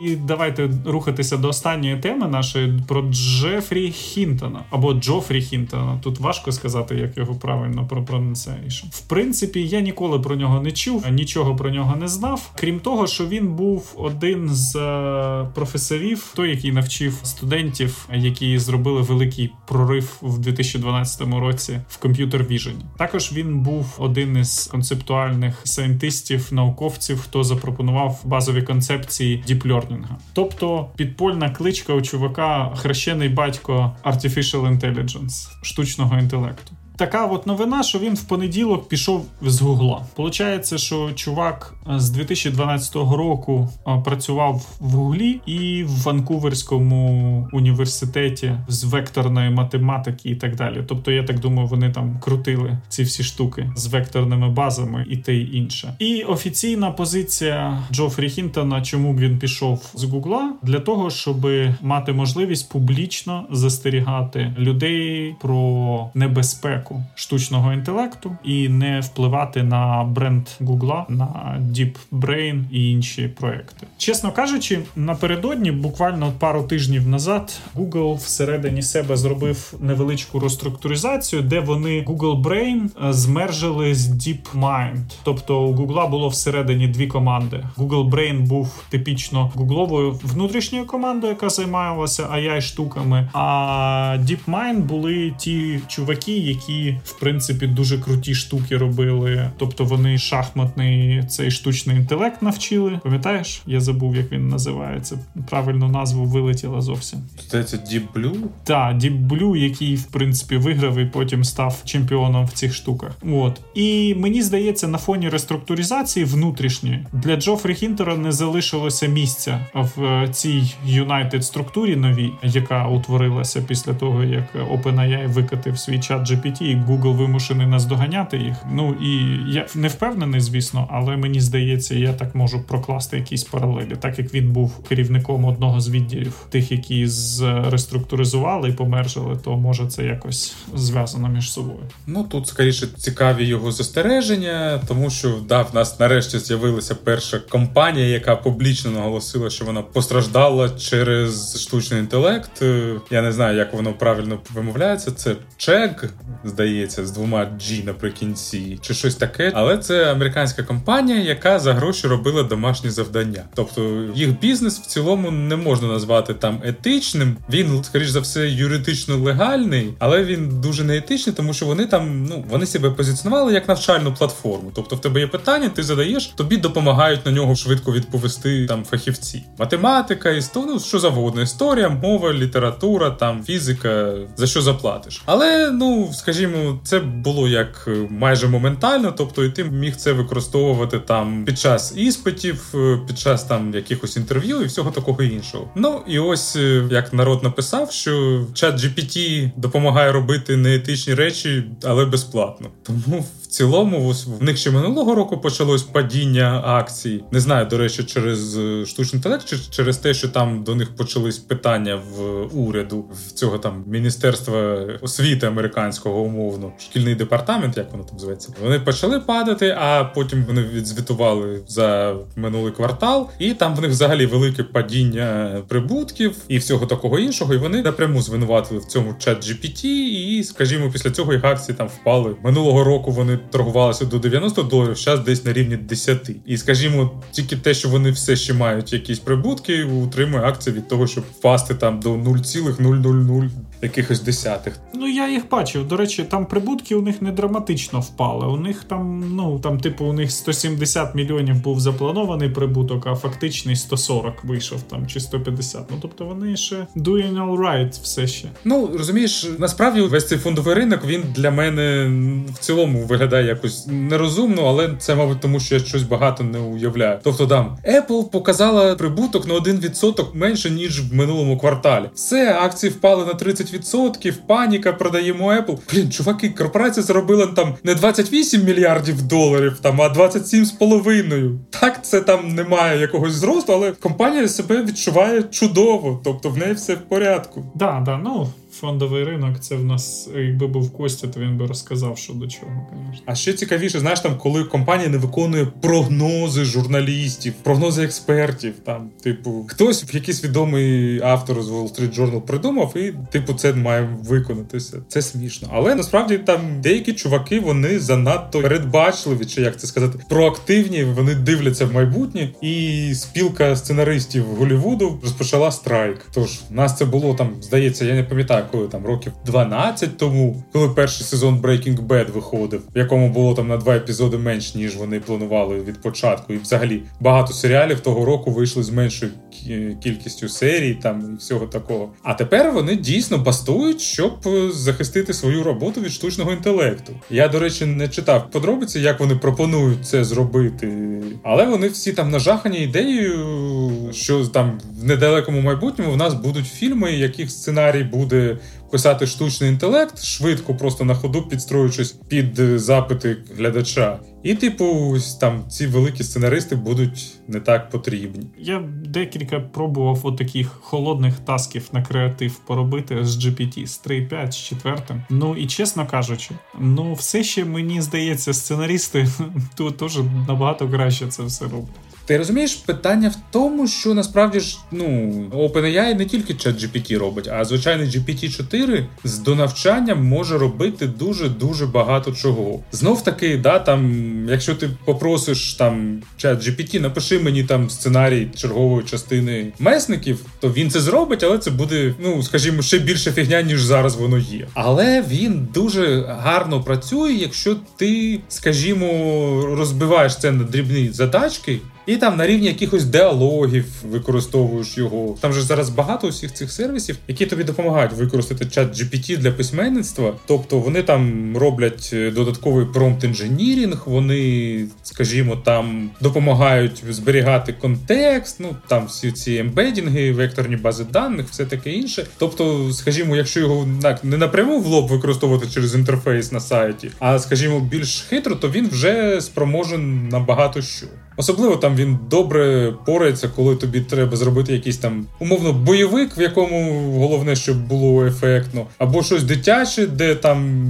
І давайте рухатися до останньої теми нашої про Джефрі Хінтона або Джофрі Хінтона. Тут важко сказати, як його правильно пропрононсуєш. В принципі, я ніколи про нього не чув, нічого про нього не знав. Крім того, що він був один з е, професорів, той, який навчив студентів, які зробили великий прорив в 2012 році в комп'ютер віжені. Також він був один із концептуальних сайентистів, науковців, хто запропонував базові концепції Deep Learning. Тобто підпольна кличка у чувака хрещений батько Artificial Intelligence, штучного інтелекту така от новина, що він в понеділок пішов з Гугла. Получається, що чувак е, з 2012 року е, працював в Гуглі і в Ванкуверському університеті з векторної математики і так далі. Тобто, я так думаю, вони там крутили ці всі штуки з векторними базами і те й інше. І офіційна позиція Джофрі Хінтона, чому б він пішов з Гугла, для того, щоб мати можливість публічно застерігати людей про небезпеку безпеку штучного інтелекту і не впливати на бренд Гугла, на Deep Brain і інші проекти. Чесно кажучи, напередодні, буквально пару тижнів назад, Google всередині себе зробив невеличку реструктуризацію, де вони Google Brain е, змержили з DeepMind. Тобто у Google було всередині дві команди. Google Brain був типічно гугловою внутрішньою командою, яка займалася ai штуками. А DeepMind були ті чуваки, які які в принципі дуже круті штуки робили. Тобто вони шахматний цей штучний інтелект навчили. Пам'ятаєш? Я забув, як він називається. Правильну назву вилетіла зовсім. Здається, Deep Blue? Так, Deep Blue, який в принципі виграв і потім став чемпіоном в цих штуках. От і мені здається, на фоні реструктуризації внутрішньої для Джофрі Хінтера не залишилося місця в цій United структурі новій, яка утворилася після того, як OpenAI викатив свій чат GPT, і Google вимушений наздоганяти їх. Ну і я не впевнений, звісно, але мені здається, я так можу прокласти якісь паралелі, так як він був керівником одного з відділів, тих, які зреструктуризували і помержили, то може це якось зв'язано між собою. Ну тут скоріше цікаві його застереження, тому що да, в нас нарешті з'явилася перша компанія, яка публічно наголосила, що вона постраждала через штучний інтелект. Я не знаю, як воно правильно вимовляється. Це чек, здається, з двома G наприкінці, чи щось таке. Але це американська компанія, яка за гроші робила домашні завдання. Тобто їх бізнес в цілому не можна назвати там етичним. Він, скоріш за все, юридично легальний, але він дуже неетичний, тому що вони там ну вони себе позиціонували як навчальну платформу. Тобто, в тебе є питання, ти задаєш, тобі допомагають на нього швидко відповісти там фахівці. Математика, історія, ну, що завгодно, історія, мова, література, там фізика, за що заплатиш. Але ну скажімо, це було як майже моментально, тобто і ти міг це використовувати там під час іспитів, під час там якихось інтерв'ю і всього такого іншого. Ну і ось як народ написав, що чат GPT допомагає робити неетичні речі, але безплатно. Тому в цілому, в них ще минулого року почалось падіння акцій. Не знаю, до речі, через штучний інтелект чи через те, що там до них почались питання в уряду в цього там міністерства освіти американського умовно, шкільний департамент, як воно там зветься. Вони почали падати, а потім вони відзвітували за минулий квартал, і там в них взагалі велике падіння прибутків і всього такого іншого. І вони напряму звинуватили в цьому чат GPT, і, скажімо, після цього їх акції там впали минулого року. Вони торгувалися до 90 доларів, зараз десь на рівні 10. І скажімо, тільки те, що вони все ще мають якісь прибутки, утримує акції від того, щоб впасти там до 0,000 якихось десятих. Ну я їх бачив. До речі, там прибутки у них не драматично впали. У них там, ну там, типу, у них 170 мільйонів був запланований прибуток, а фактичний 140 вийшов там чи 150. Ну тобто вони ще doing all right все ще. Ну розумієш, насправді весь цей фондовий ринок він для мене в цілому виглядає якось нерозумно, але це, мабуть, тому що я щось багато не уявляю. Тобто там Apple показала прибуток на 1% менше ніж в минулому кварталі. Все, акції впали на 30%, паніка, продаємо Apple. Блін, чуваки, корпорація заробила там не 28 мільярдів доларів, там, а 27,5. Так, це там немає якогось зросту, але компанія себе відчуває чудово, тобто в неї все в порядку. Да, да, ну фондовий ринок, це в нас, якби був Костя, то він би розказав, що до чого, звісно. А ще цікавіше, знаєш, там, коли компанія не виконує прогнози журналістів, прогнози експертів. Там, типу, хтось якийсь відомий автор з Wall Street Journal придумав, і, типу, це має виконатися. Це смішно. Але насправді там деякі чуваки вони занадто передбачливі, чи як це сказати, проактивні. Вони дивляться в майбутнє, і спілка сценаристів Голівуду розпочала страйк. Тож нас це було там, здається, я не пам'ятаю коли там років 12 тому, коли перший сезон Breaking Bad виходив, в якому було там на два епізоди менш ніж вони планували від початку, і взагалі багато серіалів того року вийшли з меншою кількістю серій, там і всього такого. А тепер вони дійсно бастують, щоб е, захистити свою роботу від штучного інтелекту. Я, до речі, не читав подробиці, як вони пропонують це зробити, але вони всі там нажахані ідеєю, що там в недалекому майбутньому в нас будуть фільми, яких сценарій буде писати штучний інтелект швидко, просто на ходу підстроюючись під запити глядача. І, типу, там ці великі сценаристи будуть не так потрібні. Я декілька пробував от таких холодних тасків на креатив поробити з GPT, з 3.5, з 4. Ну і чесно кажучи, ну все ще мені здається, сценаристи <laughs> тут теж набагато краще це все роблять. Ти розумієш, питання в тому, що насправді ж ну OpenAI не тільки чат GPT робить, а звичайний GPT-4 з донавчанням може робити дуже дуже багато чого. Знов таки, да, там, якщо ти попросиш там чат GPT, напиши мені там сценарій чергової частини месників, то він це зробить, але це буде, ну скажімо, ще більше фігня, ніж зараз воно є. Але він дуже гарно працює, якщо ти, скажімо, розбиваєш це на дрібні задачки. І там на рівні якихось діалогів використовуєш його. Там же зараз багато усіх цих сервісів, які тобі допомагають використати чат GPT для письменництва. Тобто вони там роблять е, додатковий промпт інженірінг, вони, скажімо, там допомагають зберігати контекст. Ну там всі ці ембедінги, векторні бази даних, все таке інше. Тобто, скажімо, якщо його так не напряму в лоб використовувати через інтерфейс на сайті, а скажімо, більш хитро, то він вже спроможен на багато що. Особливо там він добре порається, коли тобі треба зробити якийсь там умовно бойовик, в якому головне, щоб було ефектно, або щось дитяче, де там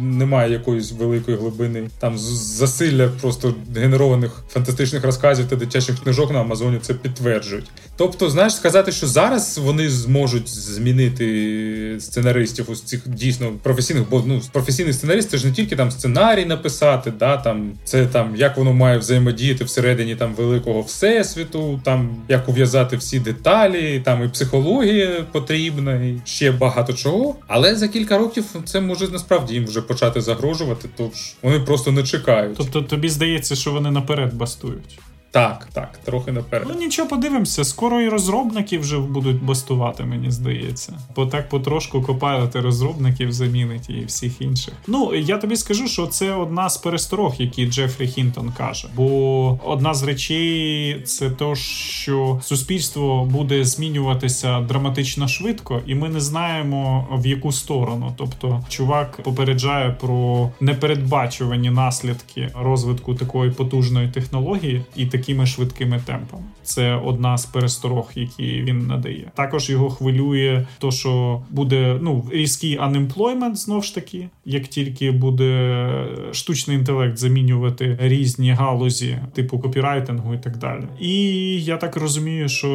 немає якоїсь великої глибини. Там засилля просто генерованих фантастичних розказів та дитячих книжок на Амазоні це підтверджують. Тобто, знаєш, сказати, що зараз вони зможуть змінити сценаристів ось цих дійсно професійних, бо ну професійний сценарист це ж не тільки там сценарій написати, да там це там як воно має взаємодіяти всередині там великого всесвіту, там як ув'язати всі деталі, там і психологія потрібна, і ще багато чого. Але за кілька років це може насправді їм вже почати загрожувати, тож вони просто не чекають. Тобто тобі здається, що вони наперед бастують. Так, так, трохи наперед. Ну нічого, подивимося. Скоро і розробники вже будуть бастувати, мені здається. Бо так потрошку копайлити розробників замінить і всіх інших. Ну я тобі скажу, що це одна з пересторог, які Джефрі Хінтон каже. Бо одна з речей це то, що суспільство буде змінюватися драматично швидко, і ми не знаємо в яку сторону. Тобто, чувак попереджає про непередбачувані наслідки розвитку такої потужної технології і такі такими швидкими темпами. Це одна з пересторог, які він надає. Також його хвилює, то що буде ну різкий unemployment, знов ж таки, як тільки буде штучний інтелект замінювати різні галузі, типу копірайтингу і так далі. І я так розумію, що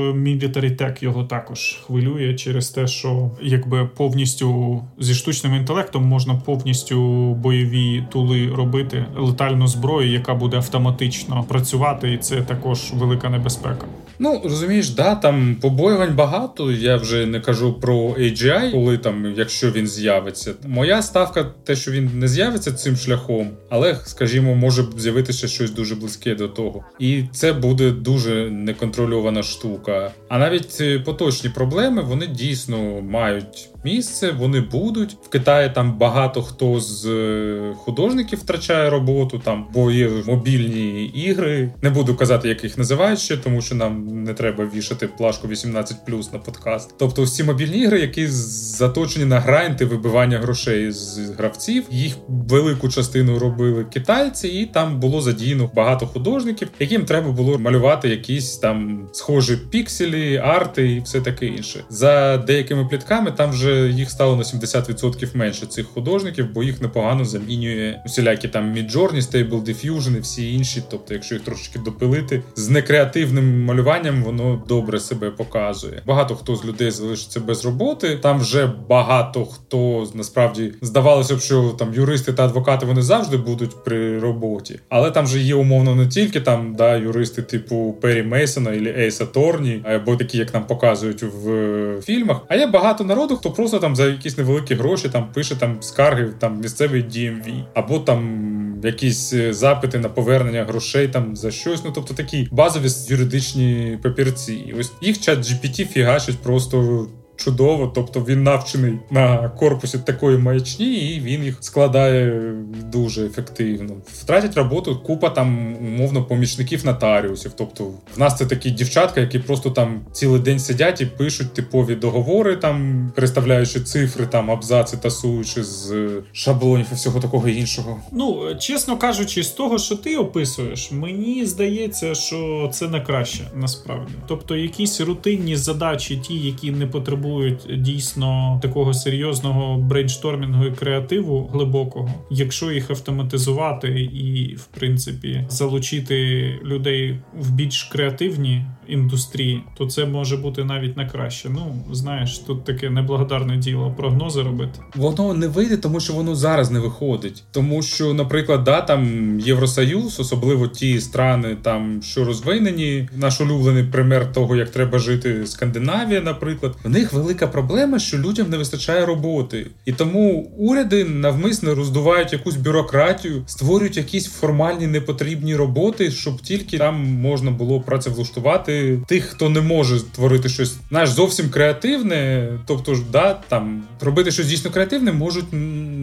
Tech його також хвилює через те, що якби повністю зі штучним інтелектом можна повністю бойові тули робити летальну зброю, яка буде автоматично працювати, і це також велика небезпека. Ну розумієш, да, там побоювань багато. Я вже не кажу про AGI, коли там, якщо він з'явиться. Моя ставка, те, що він не з'явиться цим шляхом, але, скажімо, може з'явитися щось дуже близьке до того. І це буде дуже неконтрольована штука. А навіть е, поточні проблеми вони дійсно мають місце, вони будуть. В Китаї там багато хто з е, художників втрачає роботу, там бо є мобільні ігри. Не буду казати, як їх називають ще, тому що нам не треба вішати плашку 18+, на подкаст. Тобто, всі мобільні ігри, які заточені на грайнти вибивання грошей з гравців. Їх велику частину робили китайці, і там було задіяно багато художників, яким треба було малювати якісь там схожі пікселі, арти і все таке інше. За деякими плітками там вже їх стало на 70% менше цих художників, бо їх непогано замінює усілякі там Midjourney, Stable Diffusion і всі інші. Тобто, якщо їх трошечки допилити з некреативним малюванням, воно добре себе показує. Багато хто з людей залишиться без роботи. Там вже багато хто насправді здавалося б, що там юристи та адвокати вони завжди будуть при роботі, але там же є умовно не тільки там да юристи, типу Пері Мейсона і Ейса Торні, або такі, як нам показують в фільмах. А є багато народу, хто просто там за якісь невеликі гроші там пише там скарги там місцевий DMV, або там якісь е, запити на повернення грошей там за щось. Ну тобто такі базові юридичні папірці. Ось їх чат GPT фігачить просто чудово. Тобто він навчений на корпусі такої маячні, і він їх складає дуже ефективно. Втратять роботу купа там умовно помічників нотаріусів. Тобто, в нас це такі дівчатка, які просто там цілий день сидять і пишуть типові договори, там переставляючи цифри, там абзаци тасуючи з шаблонів і всього такого іншого. Ну чесно кажучи, з того, що ти описуєш, мені здається, що це не краще насправді. Тобто, якісь рутинні задачі, ті, які не потребують потребують дійсно такого серйозного брейнштормінгу і креативу глибокого, якщо їх автоматизувати і, в принципі, залучити людей в більш креативні індустрії, то це може бути навіть на краще. Ну знаєш, тут таке неблагодарне діло прогнози робити. Воно не вийде, тому що воно зараз не виходить. Тому що, наприклад, да, там Євросоюз, особливо ті страни, там що розвинені, наш улюблений пример того, як треба жити Скандинавія, наприклад, в них велика проблема, що людям не вистачає роботи, і тому уряди навмисно роздувають якусь бюрократію, створюють якісь формальні непотрібні роботи, щоб тільки там можна було працевлаштувати тих, хто не може створити щось знаєш, зовсім креативне. Тобто ж, да, там робити щось дійсно креативне можуть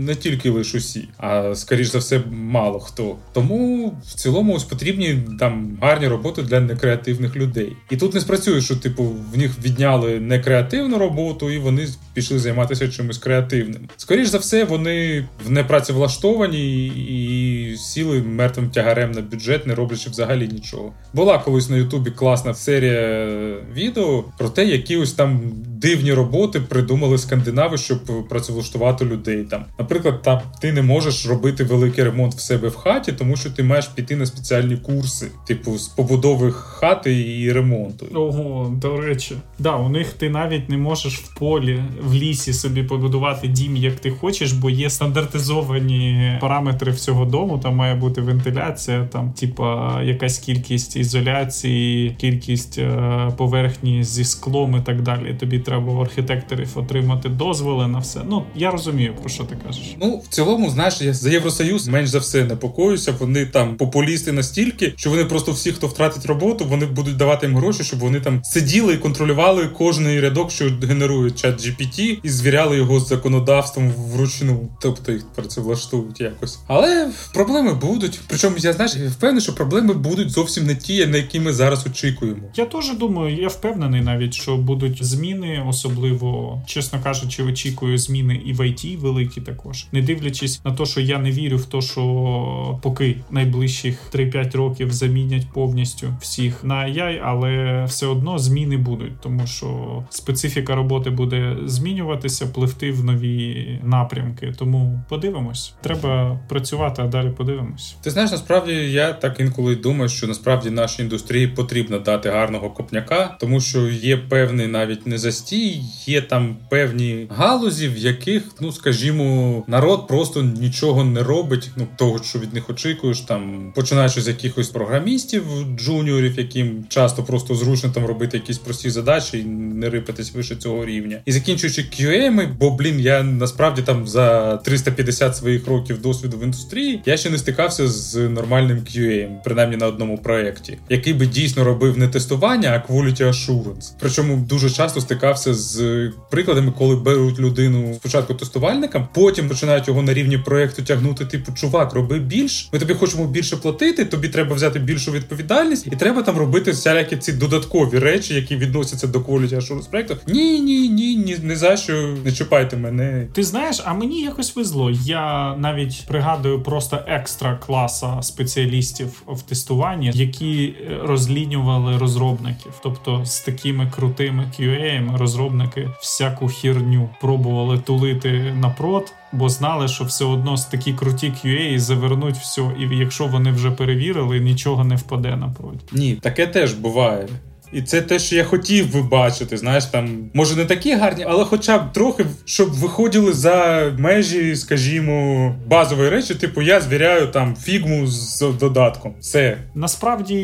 не тільки лише усі, а скоріш за все, мало хто. Тому в цілому ось потрібні там гарні роботи для некреативних людей. І тут не спрацює, що типу в них відняли некреативну роботу, і вони пішли займатися чимось креативним. Скоріше за все, вони в непрацевлаштовані і сіли мертвим тягарем на бюджет, не роблячи взагалі нічого. Була колись на Ютубі класна серія відео про те, які ось там дивні роботи придумали скандинави, щоб працевлаштувати людей. Там, наприклад, там ти не можеш робити великий ремонт в себе в хаті, тому що ти маєш піти на спеціальні курси, типу з побудови хати і ремонту. Ого, до речі, да, у них ти навіть не можеш в полі в лісі собі побудувати дім, як ти хочеш, бо є стандартизовані параметри всього дому. Там має бути вентиляція, там, типа, якась кількість ізоляції, кількість е, поверхні зі склом і так далі. Тобі треба у архітекторів отримати дозволи на все. Ну я розумію, про що ти кажеш. Ну в цілому, знаєш, я за євросоюз менш за все непокоюся. Вони там популісти настільки, що вони просто всі, хто втратить роботу, вони будуть давати їм гроші, щоб вони там сиділи і контролювали кожний рядок, що генерує чат GPT, і звіряли його з законодавством вручну. Тобто їх працевлаштують якось. Але проблеми будуть. Причому я знаєш, впевнений, що проблеми будуть зовсім не ті, на які ми зараз очікуємо. Я теж думаю, я впевнений навіть, що будуть зміни, особливо чесно кажучи, очікую зміни і в ІТ великі також, не дивлячись на те, що я не вірю в те, що поки найближчих 3-5 років замінять повністю всіх на AI, але все одно зміни будуть, тому що специфіка роботи буде змінюватися, пливти в нові напрямки. Тому подивимось, треба працювати, а далі подивимось. Ти знаєш, насправді я так інколи думаю, що насправді нашій індустрії потрібно дати гарного копняка, тому що є певний навіть не застій, є там певні галузі, в яких, ну скажімо, народ просто нічого не робить. Ну того, що від них очікуєш, там починаючи з якихось програмістів, джуніорів, яким часто просто зручно там робити якісь прості задачі і не рипатись вище цього рівня, і закінчуючи QA, бо блін, я насправді там за 350 своїх років досвіду в індустрії я ще не стикався з нормальним QA, принаймні на одному проєкті, який би дійсно робив не тестування, а quality assurance. Причому дуже часто стикався з прикладами, коли беруть людину спочатку тестувальникам, потім починають його на рівні проєкту тягнути. Типу, чувак, роби більш. Ми тобі хочемо більше платити. Тобі треба взяти більшу відповідальність, і треба там робити всякі ці додаткові речі, які відносяться до quality assurance проєкту. Ні, ні, ні, ні, не за що не чіпайте мене. Ти знаєш, а мені якось везло. Я навіть пригадую просто екстра класа спеціалістів в тестуванні, які розлінювали розробників, тобто з такими крутими QA розробники всяку хірню пробували тулити напрот. Бо знали, що все одно з такі круті QA завернуть все, і якщо вони вже перевірили, нічого не впаде напроти. Ні, таке теж буває. І це те, що я хотів би бачити. Знаєш, там може не такі гарні, але хоча б трохи, щоб виходили за межі, скажімо, базової речі, типу я звіряю там фігму з додатком. Все насправді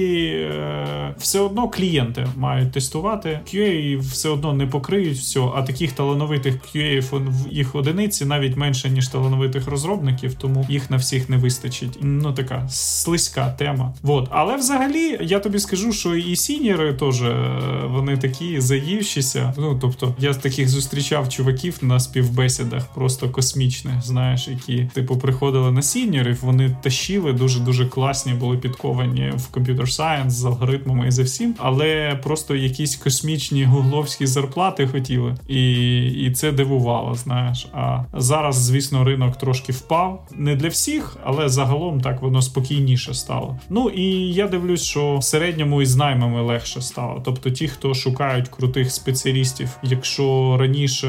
все одно клієнти мають тестувати. QA все одно не покриють все, а таких талановитих QA їх одиниці навіть менше ніж талановитих розробників, тому їх на всіх не вистачить. Ну така слизька тема. Вот. Але взагалі я тобі скажу, що і сіньори теж теж вони такі заївшіся. Ну тобто, я таких зустрічав чуваків на співбесідах, просто космічних, знаєш, які типу приходили на сіньорів, вони тащили дуже дуже класні, були підковані в computer science з алгоритмами і за всім, але просто якісь космічні гугловські зарплати хотіли, і і це дивувало. Знаєш, а зараз, звісно, ринок трошки впав. Не для всіх, але загалом так воно спокійніше стало. Ну і я дивлюсь, що в середньому і з наймами легше стало стало. Тобто, ті, хто шукають крутих спеціалістів, якщо раніше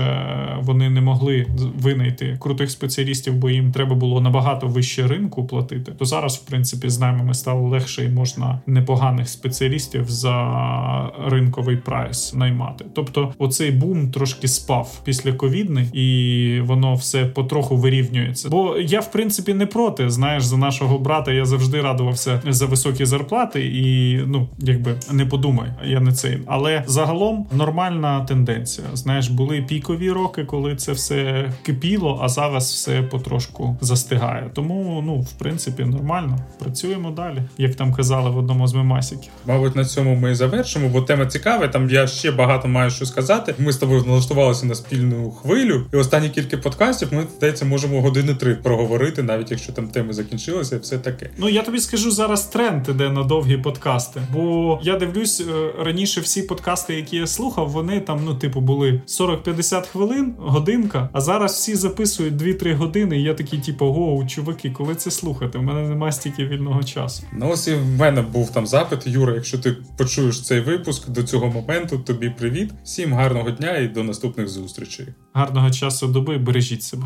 вони не могли винайти крутих спеціалістів, бо їм треба було набагато вище ринку платити, то зараз, в принципі, з наймами стало легше і можна непоганих спеціалістів за ринковий прайс наймати. Тобто, оцей бум трошки спав після ковідний, і воно все потроху вирівнюється. Бо я, в принципі, не проти. Знаєш, за нашого брата я завжди радувався за високі зарплати, і ну якби не подумай, я не цей. Але загалом нормальна тенденція. Знаєш, були пікові роки, коли це все кипіло, а зараз все потрошку застигає. Тому, ну, в принципі, нормально. Працюємо далі, як там казали в одному з мемасіків. Мабуть, на цьому ми і завершимо, бо тема цікава. Там я ще багато маю що сказати. Ми з тобою налаштувалися на спільну хвилю, і останні кілька подкастів ми здається, можемо години три проговорити, навіть якщо там теми закінчилися, і все таке. Ну я тобі скажу зараз тренд іде на довгі подкасти. Бо я дивлюсь е, раніше всі подкасти, які я слухав, вони там, ну, типу, були 40-50 хвилин, годинка. А зараз всі записують 2-3 години. І я такий, типу, гоу, чуваки, коли це слухати? У мене немає стільки вільного часу. Ну ось і в мене був там запит. Юра, якщо ти почуєш цей випуск до цього моменту, тобі привіт. Всім гарного дня і до наступних зустрічей. Гарного часу доби, бережіть себе.